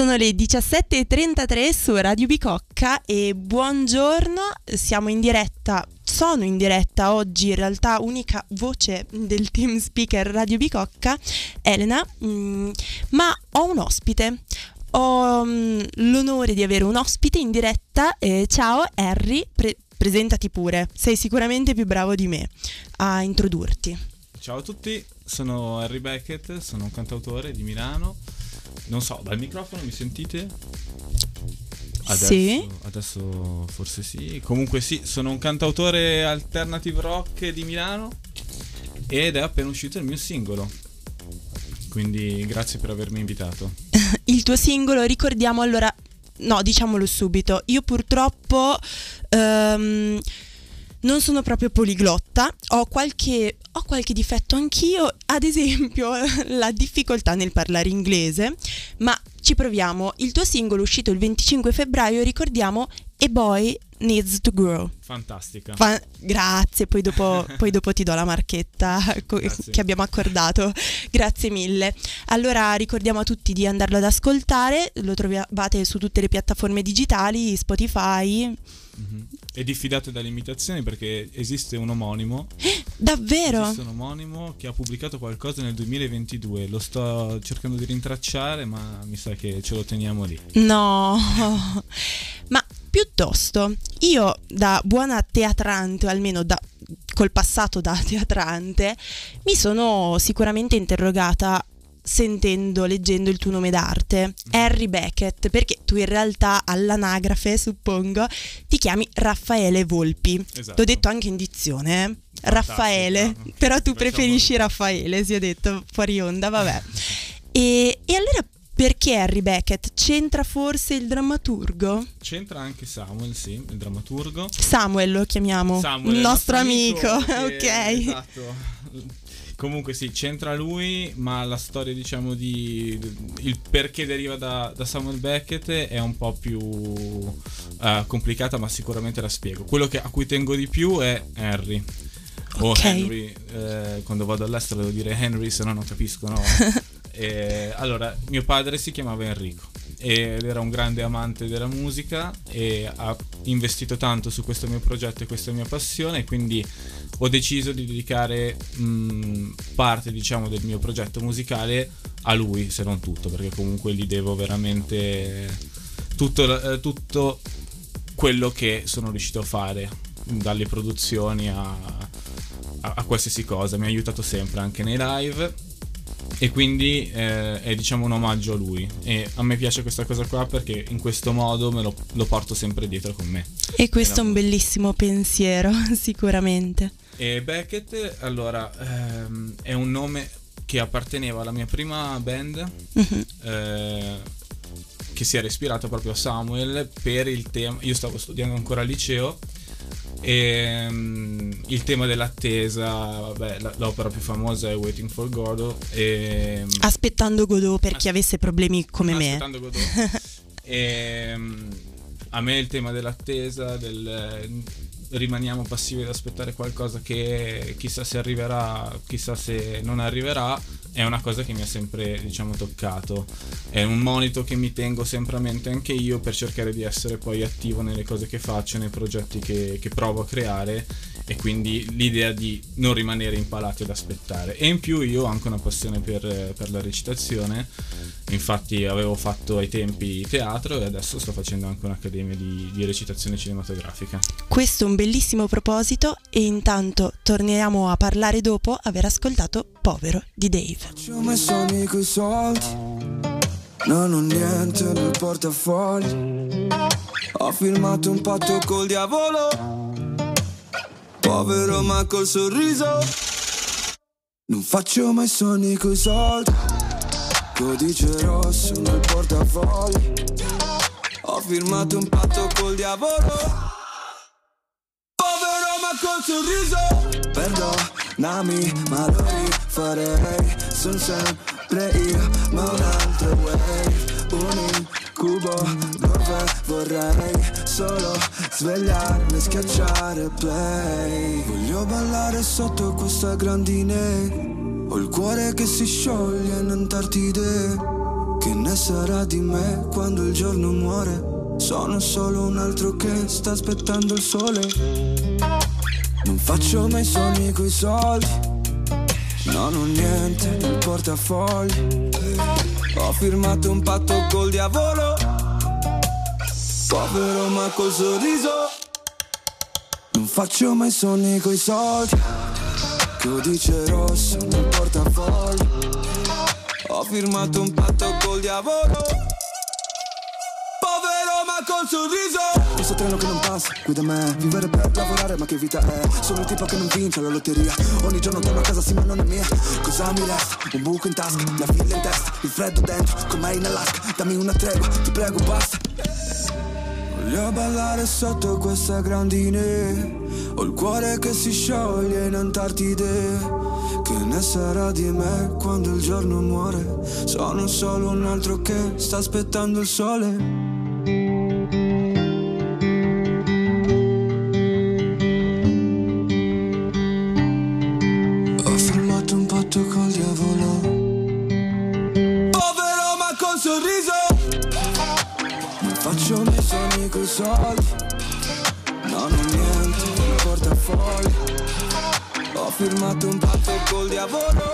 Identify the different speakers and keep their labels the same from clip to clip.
Speaker 1: Sono le 17.33 su Radio Bicocca e buongiorno, siamo in diretta, sono in diretta oggi in realtà unica voce del team speaker Radio Bicocca, Elena, mm, ma ho un ospite. Ho mm, l'onore di avere un ospite in diretta. Eh, ciao Harry, pre- presentati pure, sei sicuramente più bravo di me a introdurti.
Speaker 2: Ciao a tutti, sono Harry Beckett, sono un cantautore di Milano non so, dal microfono mi sentite? Adesso,
Speaker 1: sì.
Speaker 2: Adesso forse sì. Comunque sì, sono un cantautore alternative rock di Milano ed è appena uscito il mio singolo. Quindi grazie per avermi invitato.
Speaker 1: il tuo singolo, ricordiamo allora, no, diciamolo subito, io purtroppo... Um, non sono proprio poliglotta, ho qualche, ho qualche difetto anch'io, ad esempio la difficoltà nel parlare inglese, ma ci proviamo. Il tuo singolo uscito il 25 febbraio, ricordiamo, A Boy Needs to Grow.
Speaker 2: Fantastica.
Speaker 1: Fa- grazie, poi dopo, poi dopo, ti do la marchetta co- che abbiamo accordato. Grazie mille. Allora ricordiamo a tutti di andarlo ad ascoltare, lo trovate su tutte le piattaforme digitali, Spotify.
Speaker 2: Mm-hmm. E diffidate dalle imitazioni perché esiste un omonimo.
Speaker 1: Davvero?
Speaker 2: Esiste un omonimo che ha pubblicato qualcosa nel 2022. Lo sto cercando di rintracciare, ma mi sa che ce lo teniamo lì.
Speaker 1: No, ma piuttosto io da buona teatrante, o almeno da, col passato da teatrante, mi sono sicuramente interrogata sentendo, leggendo il tuo nome d'arte, mm. Harry Beckett, perché tu in realtà all'anagrafe, suppongo, ti chiami Raffaele Volpi.
Speaker 2: Esatto.
Speaker 1: L'ho detto anche in dizione, eh? Raffaele, però tu preferisci Raffaele, si è detto fuori onda, vabbè. E, e allora perché Harry Beckett? C'entra forse il drammaturgo?
Speaker 2: C'entra anche Samuel, sì, il drammaturgo.
Speaker 1: Samuel lo chiamiamo,
Speaker 2: Samuel,
Speaker 1: il nostro,
Speaker 2: amico.
Speaker 1: amico. ok.
Speaker 2: Esatto Comunque sì, c'entra lui, ma la storia diciamo di il perché deriva da, da Samuel Beckett è un po' più uh, complicata, ma sicuramente la spiego. Quello che, a cui tengo di più è Henry. O okay. Henry, eh, quando vado all'estero devo dire Henry, se no non capiscono. e, allora, mio padre si chiamava Enrico ed era un grande amante della musica e ha investito tanto su questo mio progetto e questa mia passione, quindi ho deciso di dedicare mh, parte diciamo del mio progetto musicale a lui, se non tutto, perché comunque gli devo veramente tutto, eh, tutto quello che sono riuscito a fare, dalle produzioni a, a, a qualsiasi cosa, mi ha aiutato sempre anche nei live e quindi eh, è diciamo un omaggio a lui. E a me piace questa cosa qua perché in questo modo me lo, lo porto sempre dietro con me.
Speaker 1: E questo è un bellissimo pensiero sicuramente.
Speaker 2: E Beckett allora ehm, è un nome che apparteneva alla mia prima band uh-huh. eh, che si era ispirato proprio a Samuel per il tema io stavo studiando ancora al liceo e um, il tema dell'attesa, vabbè, l'opera più famosa è Waiting for Godot. E,
Speaker 1: um, aspettando Godot per chi avesse problemi come me.
Speaker 2: Aspettando Godot. e, um, a me il tema dell'attesa, del rimaniamo passivi ad aspettare qualcosa che chissà se arriverà, chissà se non arriverà, è una cosa che mi ha sempre diciamo toccato. È un monito che mi tengo sempre a mente anche io per cercare di essere poi attivo nelle cose che faccio, nei progetti che, che provo a creare e quindi l'idea di non rimanere impalati ad aspettare. E in più io ho anche una passione per, per la recitazione, infatti avevo fatto ai tempi teatro e adesso sto facendo anche un'accademia di, di recitazione cinematografica.
Speaker 1: Questo è un bellissimo proposito e intanto torniamo a parlare dopo aver ascoltato Povero di Dave.
Speaker 3: Ci ho messo amico i soldi, non ho niente nel portafoglio, ho firmato un patto col diavolo povero ma col sorriso Non faccio mai sogni coi soldi. Codice rosso nel portafoglio Ho firmato un patto col diavolo. Povero ma col sorriso. Perdonami ma lo rifarei. Sono sempre io ma un altro way. Un incubo dove vorrei solo svegliarmi e schiacciare play Voglio ballare sotto questa grandine Ho il cuore che si scioglie in Antartide Che ne sarà di me quando il giorno muore? Sono solo un altro che sta aspettando il sole. Non faccio mai sogni coi soldi. No, non ho niente nel portafoglio. Ho firmato un patto col diavolo. Povero ma col sorriso. Non faccio mai sogni coi soldi. Codice rosso nel portafoglio. Ho firmato un patto col diavolo. Col sorriso. Questo treno che non passa qui da me. Vivere per lavorare, ma che vita è? Sono il tipo che non vince la lotteria. Ogni giorno torno a casa, sì, ma non è mia. Cosa mi resta? Un buco in tasca, la figlia in testa, il freddo dentro, come in Alaska. Dammi una tregua, ti prego, basta. Voglio ballare sotto questa grandine. Ho il cuore che si scioglie in Antartide. Che ne sarà di me quando il giorno muore? Sono solo un altro che sta aspettando il sole. Soldi. No, non ho niente nel portafoglio. Ho firmato un patto col diavolo.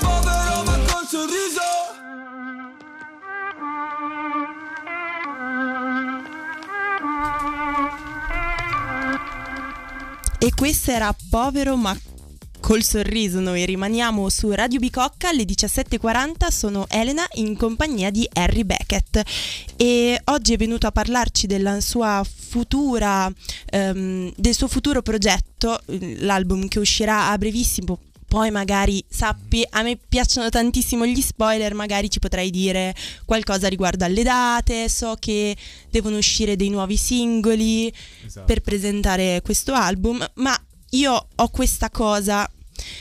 Speaker 3: Povero ma col sorriso.
Speaker 1: E questo era Povero ma col sorriso. Noi rimaniamo su Radio Bicocca alle 17.40. Sono Elena in compagnia di Harry Beckett e oggi è venuto a parlarci della sua futura, ehm, del suo futuro progetto, l'album che uscirà a brevissimo. Poi magari sappi, a me piacciono tantissimo gli spoiler, magari ci potrai dire qualcosa riguardo alle date, so che devono uscire dei nuovi singoli
Speaker 2: Esatto.
Speaker 1: per presentare questo album, ma io ho questa cosa,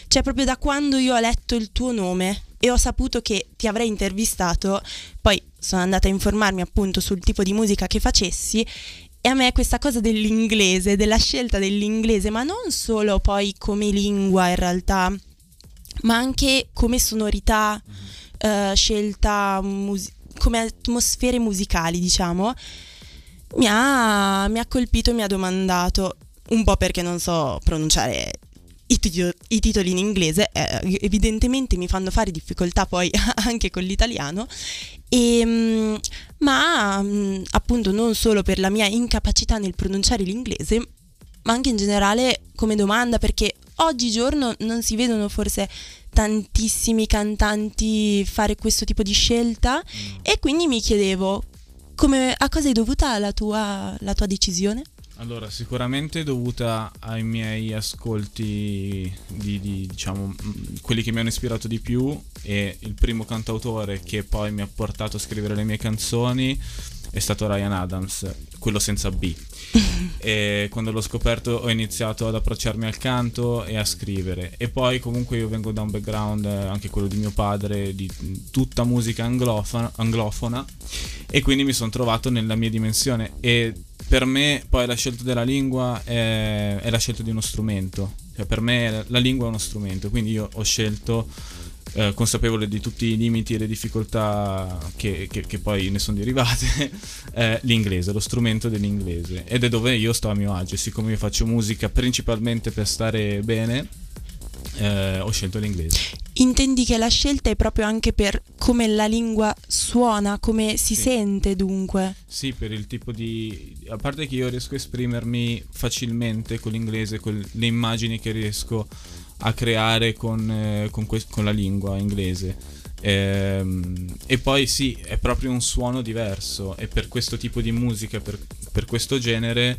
Speaker 1: cioè proprio da quando io ho letto il tuo nome e ho saputo che ti avrei intervistato, poi sono andata a informarmi appunto sul tipo di musica che facessi e a me questa cosa dell'inglese, della scelta dell'inglese, ma non solo poi come lingua in realtà, ma anche come sonorità, eh, scelta, mus- come atmosfere musicali, diciamo, mi ha, mi ha colpito e mi ha domandato, un po' perché non so pronunciare i, tito- i titoli in inglese, eh, evidentemente mi fanno fare difficoltà poi anche con l'italiano, e, mm, ma mm, appunto non solo per la mia incapacità nel pronunciare l'inglese, ma anche in generale come domanda, perché oggigiorno non si vedono forse tantissimi cantanti fare questo tipo di scelta e quindi mi chiedevo come, a cosa è dovuta la tua, la tua decisione?
Speaker 2: Allora, sicuramente dovuta ai miei ascolti di, di, diciamo, quelli che mi hanno ispirato di più e il primo cantautore che poi mi ha portato a scrivere le mie canzoni è stato Ryan Adams, quello senza B. e quando l'ho scoperto ho iniziato ad approcciarmi al canto e a scrivere e poi comunque io vengo da un background eh, anche quello di mio padre di tutta musica anglofona, anglofona e quindi mi sono trovato nella mia dimensione e per me poi la scelta della lingua è, è la scelta di uno strumento cioè per me la lingua è uno strumento quindi io ho scelto eh, consapevole di tutti i limiti e le difficoltà che, che- che poi ne sono derivate, eh, l'inglese, lo strumento dell'inglese. Ed è dove io sto a mio agio, siccome io faccio musica principalmente per stare bene, eh, ho scelto l'inglese.
Speaker 1: Intendi che la scelta è proprio anche per come la lingua suona, come si
Speaker 2: Sì.
Speaker 1: sente dunque?
Speaker 2: Sì, per il tipo di... A parte che io riesco a esprimermi facilmente con l'inglese, con le immagini che riesco a creare con, eh, con quest- con la lingua inglese. Ehm, e poi sì, è proprio un suono diverso e per questo tipo di musica, per, per questo genere,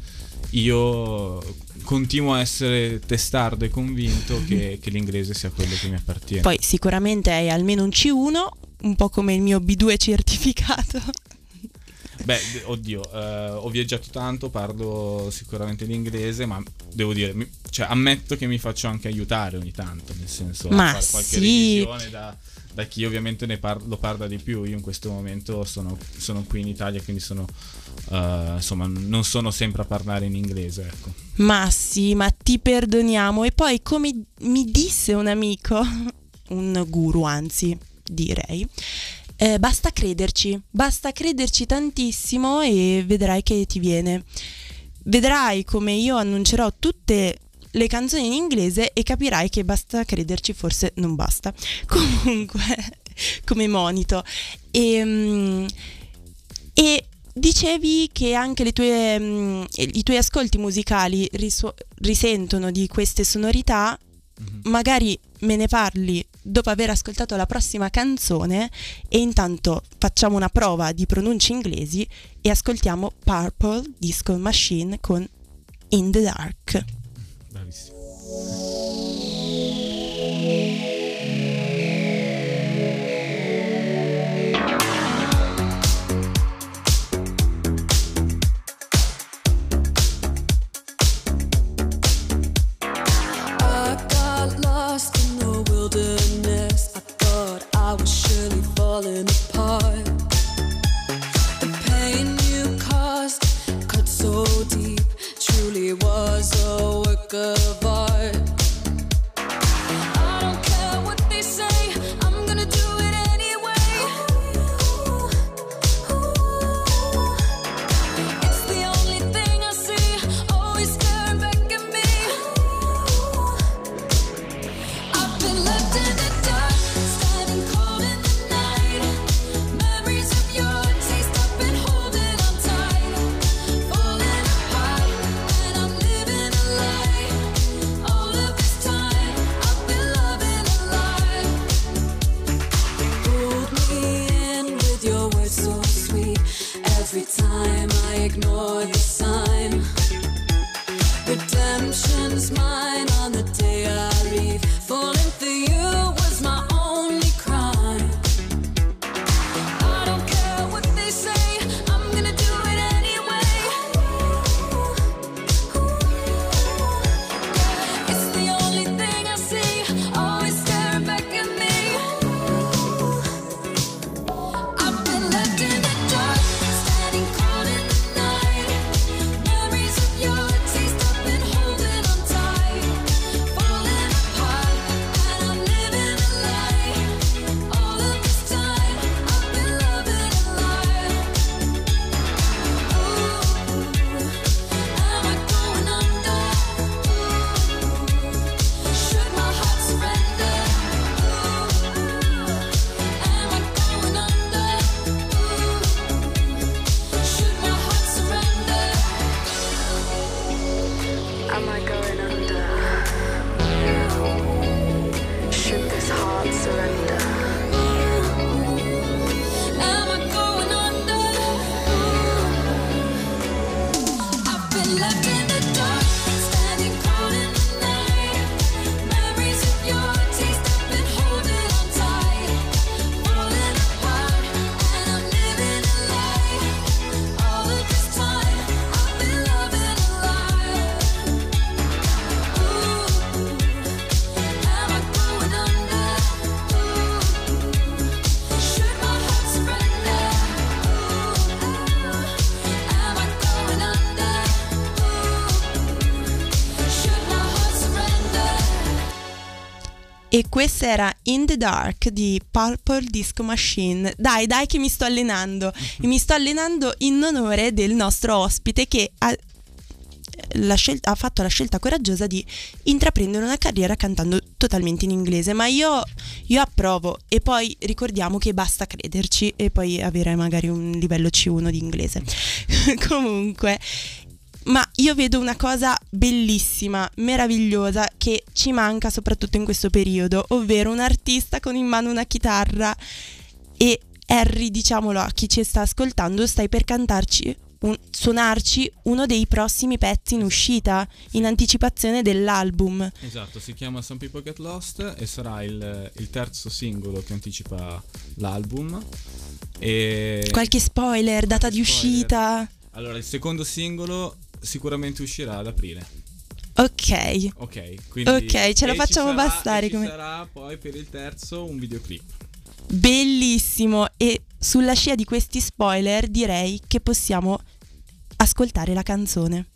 Speaker 2: io continuo a essere testardo e convinto che, che l'inglese sia quello che mi appartiene.
Speaker 1: Poi sicuramente hai almeno un C1, un po' come il mio B2 certificato.
Speaker 2: Beh, oddio, eh, ho viaggiato tanto, parlo sicuramente l'inglese, ma devo dire, mi- cioè, ammetto che mi faccio anche aiutare ogni tanto, nel senso, a
Speaker 1: Ma
Speaker 2: fare qualche
Speaker 1: sì.
Speaker 2: revisione da, da chi ovviamente ne par- lo parla di più. Io in questo momento sono, sono qui in Italia, quindi sono, eh, insomma, non sono sempre a parlare in inglese, ecco.
Speaker 1: Ma sì, ma ti perdoniamo. E poi come mi disse un amico, un guru anzi,
Speaker 4: direi. Eh, basta crederci, basta crederci tantissimo e vedrai che ti viene. Vedrai come io annuncerò tutte le canzoni in inglese e capirai che basta crederci, forse non basta. Comunque, come monito. E, um, e dicevi che anche tue, um, i tuoi ascolti musicali risu- risentono di queste sonorità. Mm-hmm. Magari me ne parli dopo aver ascoltato la prossima canzone e intanto facciamo una prova di pronunce inglesi e ascoltiamo Purple Disco Machine con In the Dark. Música E questa era In the Dark di Purple Disco Machine. Dai, dai che mi sto allenando. E mi sto allenando in onore del nostro ospite che ha, scelta, ha fatto la scelta coraggiosa di intraprendere una carriera cantando totalmente in inglese. Ma io, io approvo e poi ricordiamo che basta crederci e poi avere magari un livello C1 di inglese. Comunque ma io vedo una cosa bellissima, meravigliosa, che ci manca soprattutto in questo periodo, ovvero un artista con in mano una chitarra e Harry, diciamolo a chi ci sta ascoltando, stai per cantarci, un, suonarci uno dei prossimi pezzi in uscita, in anticipazione dell'album.
Speaker 2: Esatto, si chiama Some People Get Lost e sarà il, il terzo singolo che anticipa l'album. E...
Speaker 4: Qualche spoiler, data Qualche di spoiler. uscita?
Speaker 2: Allora, il secondo singolo sicuramente uscirà ad aprile.
Speaker 4: Ok.
Speaker 2: Ok, quindi
Speaker 4: Ok, ce la facciamo
Speaker 2: sarà,
Speaker 4: bastare.
Speaker 2: E come... sarà poi per il terzo un videoclip.
Speaker 4: Bellissimo e sulla scia di questi spoiler direi che possiamo ascoltare la canzone.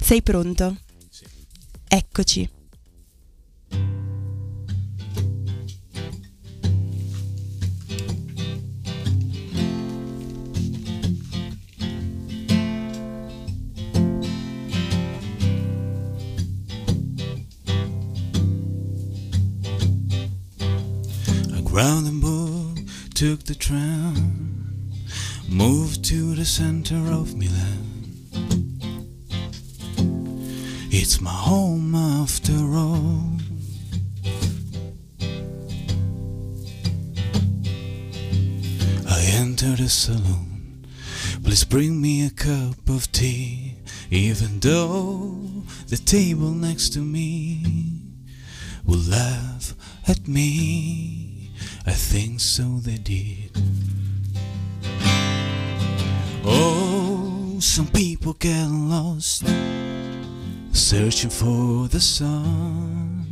Speaker 4: Sei pronto?
Speaker 2: Sì.
Speaker 4: Eccoci.
Speaker 5: Took the tram, moved to the center of Milan. It's my home after all. I enter the saloon. Please bring me a cup of tea, even though the table next to me will laugh at me. I think so they did. Oh, some people get lost searching for the sun.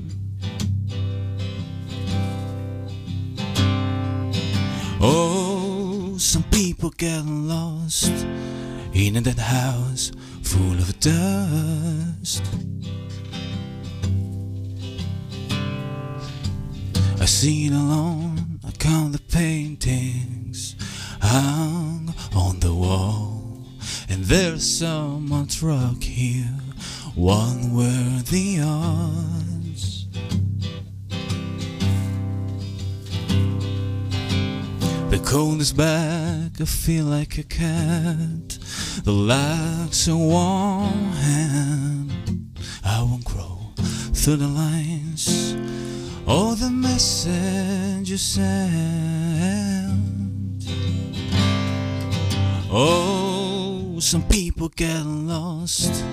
Speaker 5: Oh, some people get lost in a that house full of dust. I sit alone, I count the paintings hung on the wall, and there's someone struck here, one where the odds. The cold is back, I feel like a cat The likes a warm hand. I won't crawl through the lines or the message you sent. Oh, some people get lost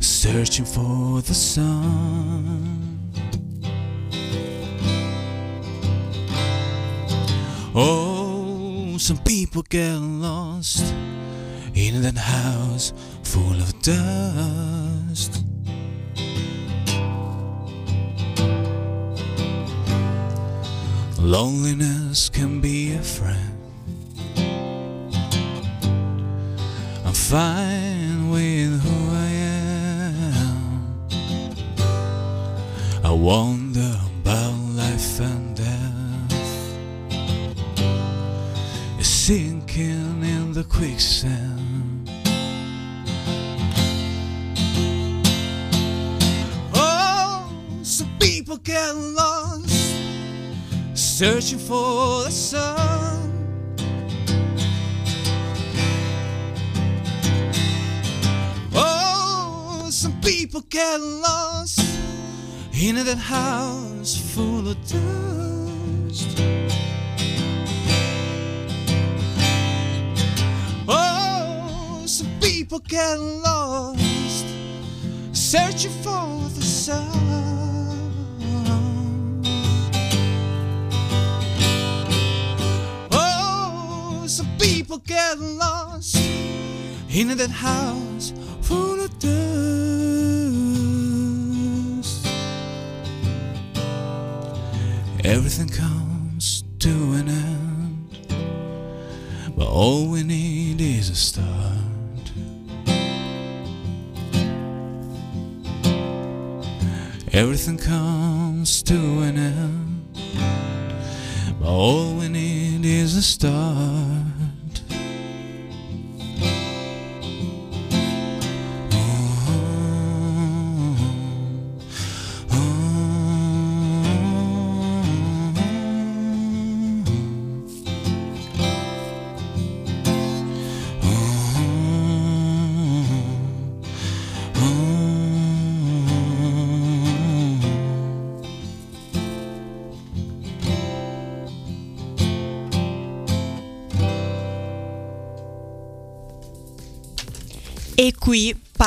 Speaker 5: searching for the sun. Oh, some people get lost in that house full of dust. Loneliness can be a friend. I'm fine with who I am. I wonder about life and death. It's Sinking in the quicksand. Oh, some people get lost searching for the sun. Oh, some people get lost in that house full of dust. Oh, some people get lost searching for the sun. Some people get lost in that house full of dust. Everything comes to an end, but all we need is a start. Everything comes to an end, but all we need is a start.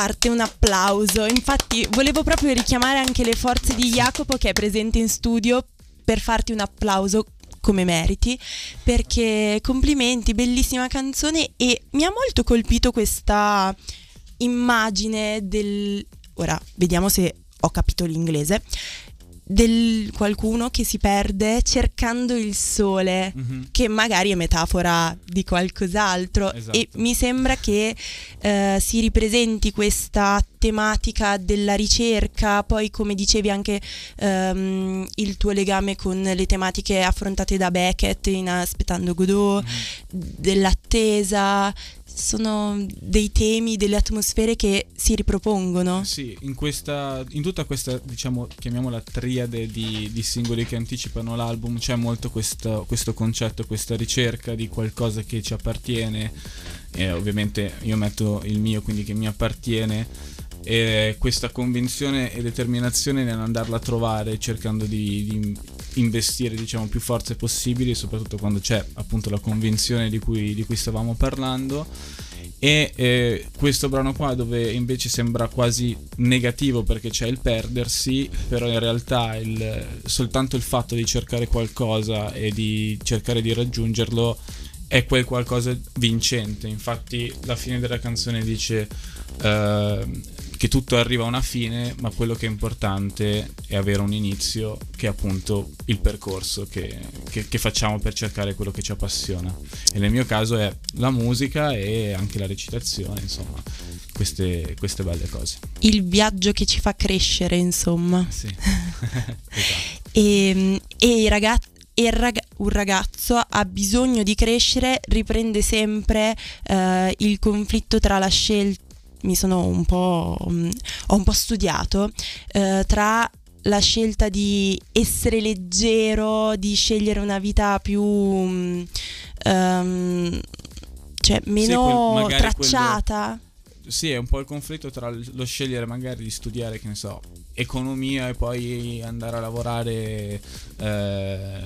Speaker 1: Parte un applauso. Infatti volevo proprio richiamare anche le forze di Jacopo che è presente in studio per farti un applauso come meriti perché complimenti, bellissima canzone e mi ha molto colpito questa immagine del ora vediamo se ho capito l'inglese del qualcuno che si perde cercando il sole
Speaker 2: Mhm.
Speaker 1: che magari è metafora di qualcos'altro
Speaker 2: Esatto.
Speaker 1: e mi sembra che eh, si ripresenti questa tematica della ricerca, poi come dicevi anche ehm, il tuo legame con le tematiche affrontate da Beckett in Aspettando Godot,
Speaker 2: Mhm.
Speaker 1: dell'attesa. Sono dei temi, delle atmosfere che si ripropongono.
Speaker 2: Sì, in, questa, in tutta questa, diciamo, chiamiamola triade di, di singoli che anticipano l'album, c'è molto questo, questo concetto, questa ricerca di qualcosa che ci appartiene. E ovviamente io metto il mio, quindi che mi appartiene e questa convinzione e determinazione nell'andarla a trovare cercando di, di, investire diciamo più forze possibili soprattutto quando c'è appunto la convinzione di cui, di cui stavamo parlando. E eh, questo brano qua dove invece sembra quasi negativo perché c'è il perdersi però in realtà il, soltanto il fatto di cercare qualcosa e di cercare di raggiungerlo è quel qualcosa vincente. Infatti la fine della canzone dice uh, che tutto arriva a una fine, ma quello che è importante è avere un inizio che è appunto il percorso che, che, che, facciamo per cercare quello che ci appassiona. E nel mio caso è la musica e anche la recitazione, insomma, queste, queste belle cose.
Speaker 1: Il viaggio che ci fa crescere, insomma.
Speaker 2: Sì. esatto.
Speaker 1: e, e i ragazzi e rag- un ragazzo ha bisogno di crescere, riprende sempre eh, il conflitto tra la scelta mi sono un po', um, ho un po' studiato eh, tra la scelta di essere leggero, di scegliere una vita più um, um, cioè meno sì, tracciata.
Speaker 2: Quello, sì, è un po' il conflitto tra lo scegliere magari di studiare, che ne so, economia e poi andare a lavorare eh,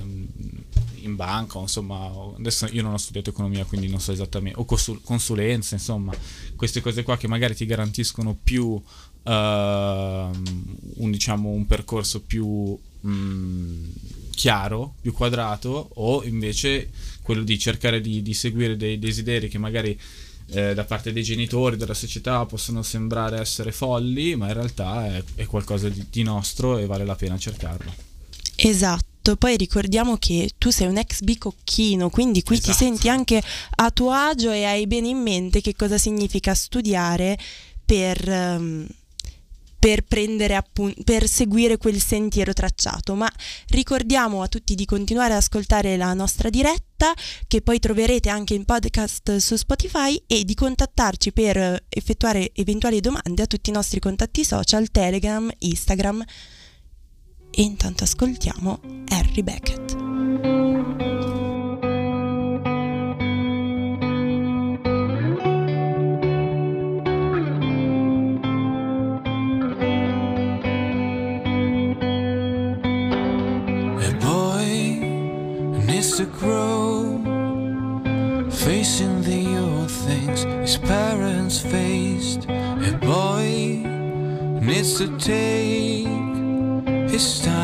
Speaker 2: in banca, insomma, adesso io non ho studiato economia, quindi non so esattamente, o consulenza, insomma, queste cose qua che magari ti garantiscono più uh, un, diciamo, un percorso più um, chiaro, più quadrato, o invece quello di cercare di, di seguire dei desideri che magari eh, da parte dei genitori, della società possono sembrare essere folli, ma in realtà è, è qualcosa di, di nostro e vale la pena cercarlo.
Speaker 1: Esatto poi ricordiamo che tu sei un ex bicocchino, quindi qui esatto. ti senti anche a tuo agio e hai bene in mente che cosa significa studiare per, um, per, appun- per seguire quel sentiero tracciato. Ma ricordiamo a tutti di continuare ad ascoltare la nostra diretta, che poi troverete anche in podcast su Spotify, e di contattarci per effettuare eventuali domande a tutti i nostri contatti social, Telegram, Instagram e intanto ascoltiamo Harry Beckett.
Speaker 5: To take this time.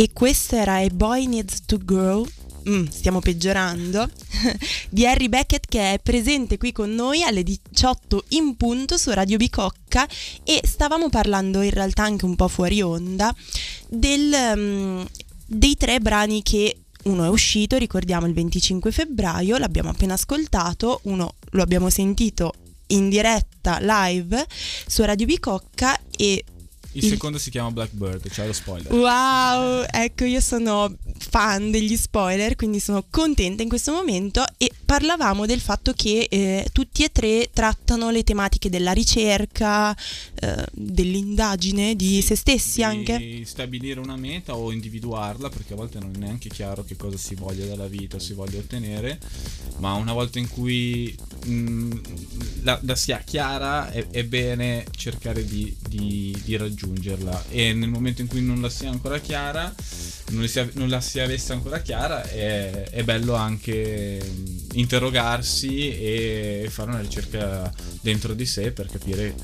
Speaker 1: E questo era A Boy Needs to Grow. Mm, stiamo peggiorando di Harry Beckett che è presente qui con noi alle 18 in punto su Radio Bicocca e stavamo parlando in realtà anche un po' fuori onda del, mm, dei tre brani che uno è uscito, ricordiamo il 25 febbraio, l'abbiamo appena ascoltato, uno lo abbiamo sentito in diretta live su Radio Bicocca e
Speaker 2: Il
Speaker 1: Il-
Speaker 2: secondo si chiama Blackbird, cioè lo spoiler.
Speaker 1: Wow, ecco io sono fan degli spoiler, quindi sono contenta in questo momento e parlavamo del fatto che eh, tutti e tre trattano le tematiche della ricerca, eh, dell'indagine di se stessi
Speaker 2: di
Speaker 1: anche.
Speaker 2: stabilire una meta o individuarla perché a volte non è neanche chiaro che cosa si voglia dalla vita si voglia ottenere ma una volta in cui mh, la, la sia chiara è, è bene cercare di, di- di raggiungerla e nel momento in cui non la sia ancora chiara non, sia, non la sia avessa ancora chiara è, è bello anche interrogarsi e fare una ricerca dentro di sé per capire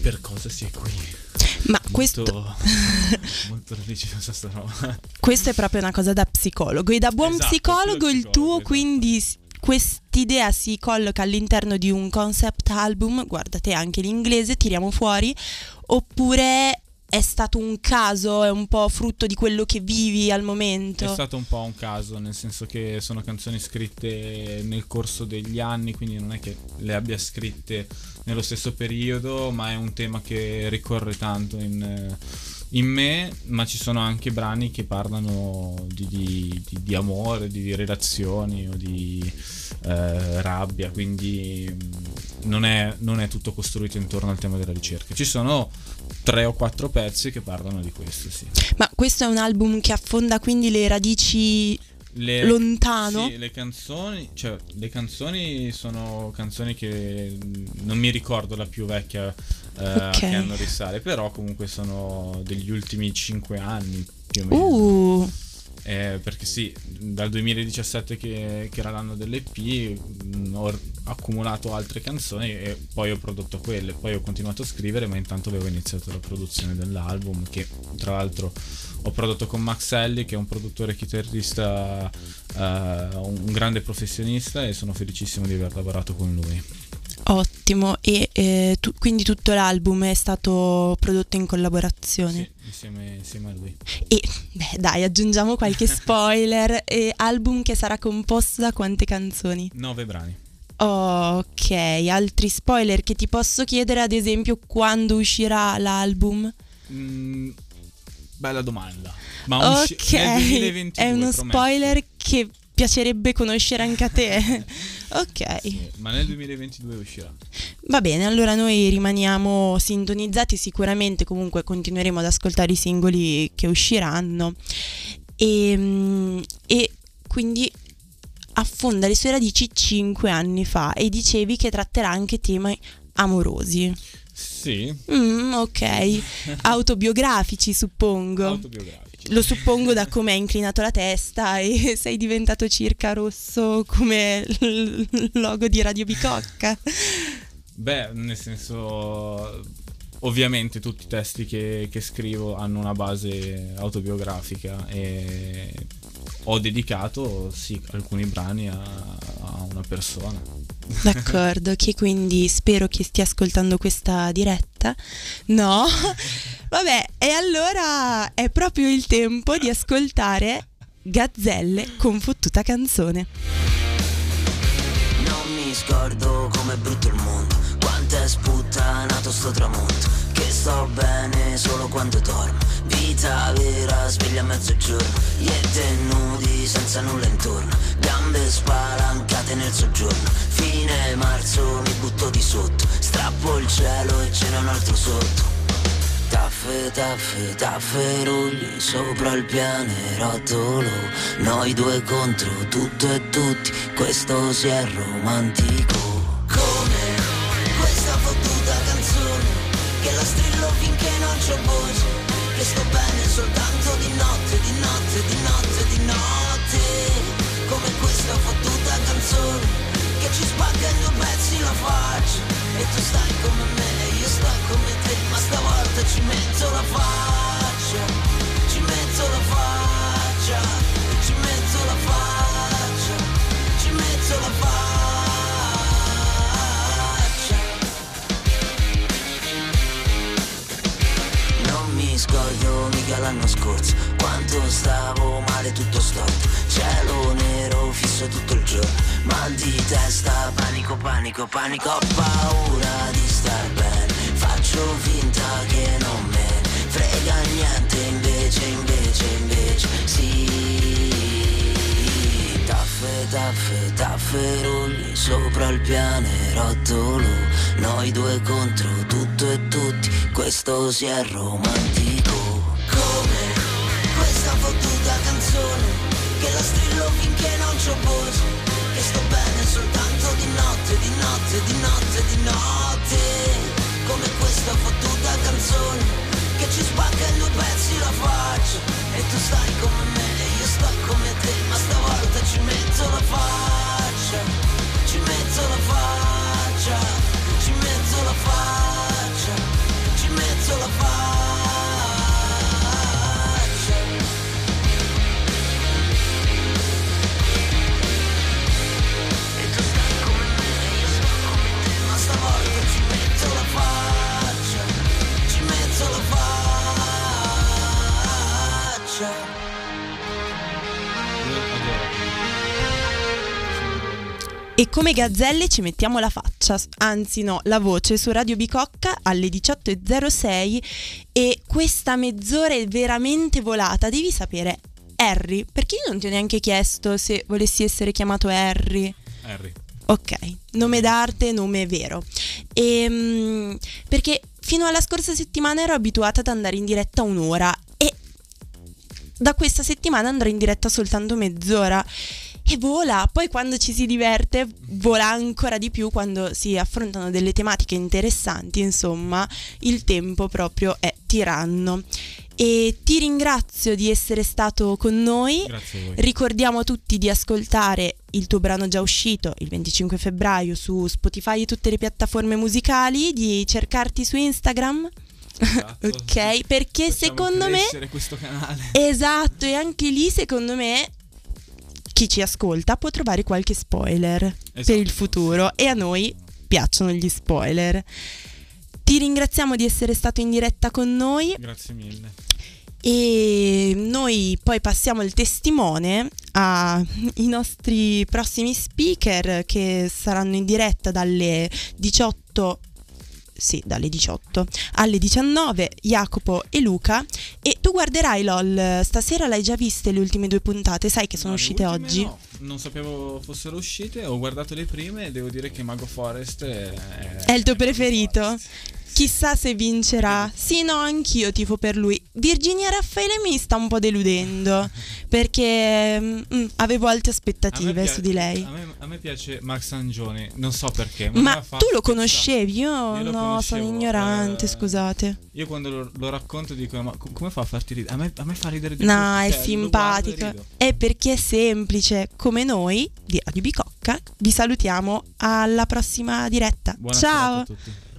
Speaker 2: per cosa si è qui.
Speaker 1: Ma
Speaker 2: molto,
Speaker 1: questo,
Speaker 2: molto religiosa sta roba.
Speaker 1: questo è proprio una cosa da psicologo. E da buon
Speaker 2: Esatto,
Speaker 1: psicologo il tuo
Speaker 2: esatto.
Speaker 1: quindi quest'idea si colloca all'interno di un concept album, guardate anche l'inglese, tiriamo fuori, oppure è stato un caso, è un po' frutto di quello che vivi al momento?
Speaker 2: È stato un po' un caso, nel senso che sono canzoni scritte nel corso degli anni, quindi non è che le abbia scritte nello stesso periodo, ma è un tema che ricorre tanto in, in me, ma ci sono anche brani che parlano di, di- di- di amore, di, relazioni o di eh, rabbia, quindi mm, non è, non è tutto costruito intorno al tema della ricerca. Ci sono tre o quattro pezzi che parlano di questo, sì.
Speaker 1: Ma questo è un album che affonda quindi le radici
Speaker 2: Le-
Speaker 1: lontano?
Speaker 2: Sì, le canzoni, cioè le canzoni sono canzoni che mh, non mi ricordo la più vecchia eh, a
Speaker 1: Ok.
Speaker 2: che anno risale, però comunque sono degli ultimi 5 anni più o meno.
Speaker 1: Uh,
Speaker 2: Eh, perché sì, dal 2017 che, che era l'anno dell'EP mh, ho accumulato altre canzoni e poi ho prodotto quelle, poi ho continuato a scrivere, ma intanto avevo iniziato la produzione dell'album che tra l'altro ho prodotto con Max Ellie che è un produttore chitarrista, eh, un grande professionista e sono felicissimo di aver lavorato con lui.
Speaker 1: Ottimo. E eh, tu- quindi tutto l'album è stato prodotto in collaborazione?
Speaker 2: Sì, insieme, insieme a lui.
Speaker 1: E beh, dai, aggiungiamo qualche spoiler. E album che sarà composto da quante canzoni?
Speaker 2: Nove brani.
Speaker 1: Ok, altri spoiler che ti posso chiedere, ad esempio, quando uscirà l'album?
Speaker 2: Mm, bella domanda. Ma usci-
Speaker 1: ok,
Speaker 2: 2022,
Speaker 1: è uno
Speaker 2: promesso.
Speaker 1: spoiler che piacerebbe conoscere anche a te. ok.
Speaker 2: Sì, ma nel 2022 uscirà.
Speaker 1: Va bene, allora noi rimaniamo sintonizzati, sicuramente comunque continueremo ad ascoltare i singoli che usciranno e, mm, e quindi affonda le sue radici 5 anni fa e dicevi che tratterà anche temi amorosi.
Speaker 2: Sì,
Speaker 1: Mm, ok, autobiografici suppongo.
Speaker 2: autobiografici.
Speaker 1: Lo suppongo da come hai inclinato la testa e sei diventato circa rosso come il logo di Radio Bicocca.
Speaker 2: Beh, nel senso, ovviamente tutti i testi che, che scrivo hanno una base autobiografica e ho dedicato sì, alcuni brani a, a una persona.
Speaker 1: D'accordo, che quindi spero che stia ascoltando questa diretta. No? Vabbè, e allora è proprio il tempo di ascoltare Gazzelle con fottuta canzone.
Speaker 6: Non mi scordo com'è brutto il mondo Quanto è sputtanato sto tramonto Che sto bene solo quando dormo. Vita vera, sveglia a mezzogiorno Io te nudi senza nulla intorno. Gambe spalancate nel soggiorno Fine marzo mi butto di sotto. Strappo il cielo e ce n'è un altro sotto. Taffe, taffe, tafferugli sopra il pianerottolo. Noi due contro tutto e tutti, questo si è romantico Proncio Boys Che sto bene soltanto di notte, di notte, di notte, di notte. Come questa fottuta canzone Che ci spacca in due pezzi la faccia. E tu stai come me e io sto come te Ma stavolta ci metto la faccia Ci metto la faccia Ci metto la faccia Ci metto la faccia. Mi scordo mica l'anno scorso. Quanto stavo male tutto storto. Cielo nero fisso tutto il giorno. Mal di testa, panico, panico, panico. Ho paura di star bene. Faccio finta che non me frega niente. Invece, invece, invece sì. Taffe, taffe, tafferugli Sopra il pianerottolo Noi due contro tutto e tutti Questo si è romantico. Come? Questa fottuta canzone Che la strillo finché non c'ho voce Che sto bene soltanto di notte, di notte, di notte, di notte. Come questa fottuta canzone Che ci spacca in due pezzi la faccia E tu stai come me e io sto come te Ma stavolta ci metto la faccia Ci metto la faccia Ci metto la faccia Ci metto la faccia E come
Speaker 1: gazzelle ci mettiamo la faccia, anzi no, la voce su Radio Bicocca alle 18.06 e questa mezz'ora è veramente volata, devi sapere. Harry, perché io non ti ho neanche chiesto se volessi essere chiamato Harry.
Speaker 2: Harry.
Speaker 1: Ok, nome d'arte, nome vero. Ehm, perché fino alla scorsa settimana ero abituata ad andare in diretta un'ora e da questa settimana andrò in diretta soltanto mezz'ora. E vola, poi quando ci si diverte vola ancora di più quando si affrontano delle tematiche interessanti, insomma, il tempo proprio è tiranno. E ti ringrazio di essere stato con noi.
Speaker 2: Grazie a voi.
Speaker 1: Ricordiamo a tutti di ascoltare il tuo brano già uscito il 25 febbraio su Spotify e tutte le piattaforme musicali, di cercarti su Instagram.
Speaker 2: Esatto.
Speaker 1: ok, perché
Speaker 2: Facciamo
Speaker 1: secondo me
Speaker 2: questo canale.
Speaker 1: Esatto, e anche lì secondo me chi ci ascolta può trovare qualche spoiler per
Speaker 2: Esatto.
Speaker 1: il futuro e a noi piacciono gli spoiler. Ti ringraziamo di essere stato in diretta con noi
Speaker 2: Grazie mille.
Speaker 1: e noi poi passiamo il testimone ai nostri prossimi speaker che saranno in diretta dalle 18 sì, dalle 18 alle 19, Jacopo e Luca. E tu guarderai LOL, stasera l'hai già viste le ultime due puntate, sai che sono
Speaker 2: No,
Speaker 1: uscite oggi?
Speaker 2: no, non sapevo fossero uscite, ho guardato le prime e devo dire che Mago Forest è,
Speaker 1: È il tuo
Speaker 2: Mago
Speaker 1: preferito?
Speaker 2: Forest.
Speaker 1: Chissà se vincerà. Sì, no, anch'io tifo per lui. Virginia Raffaele mi sta un po' deludendo perché mm, avevo alte aspettative
Speaker 2: piace-
Speaker 1: su di lei.
Speaker 2: A me, a me piace Max Angioni, non so perché.
Speaker 1: Ma
Speaker 2: fa
Speaker 1: tu lo conoscevi? Io,
Speaker 2: Io lo
Speaker 1: no, sono ignorante,
Speaker 2: eh,
Speaker 1: scusate.
Speaker 2: Io quando lo, lo racconto dico, ma co- come fa a farti ridere? A me, a me fa ridere di
Speaker 1: No,
Speaker 2: più.
Speaker 1: è
Speaker 2: Cioè, rido.
Speaker 1: È perché è semplice. Come noi di Radio Bicocca, vi salutiamo alla prossima diretta.
Speaker 2: Buona
Speaker 1: Ciao!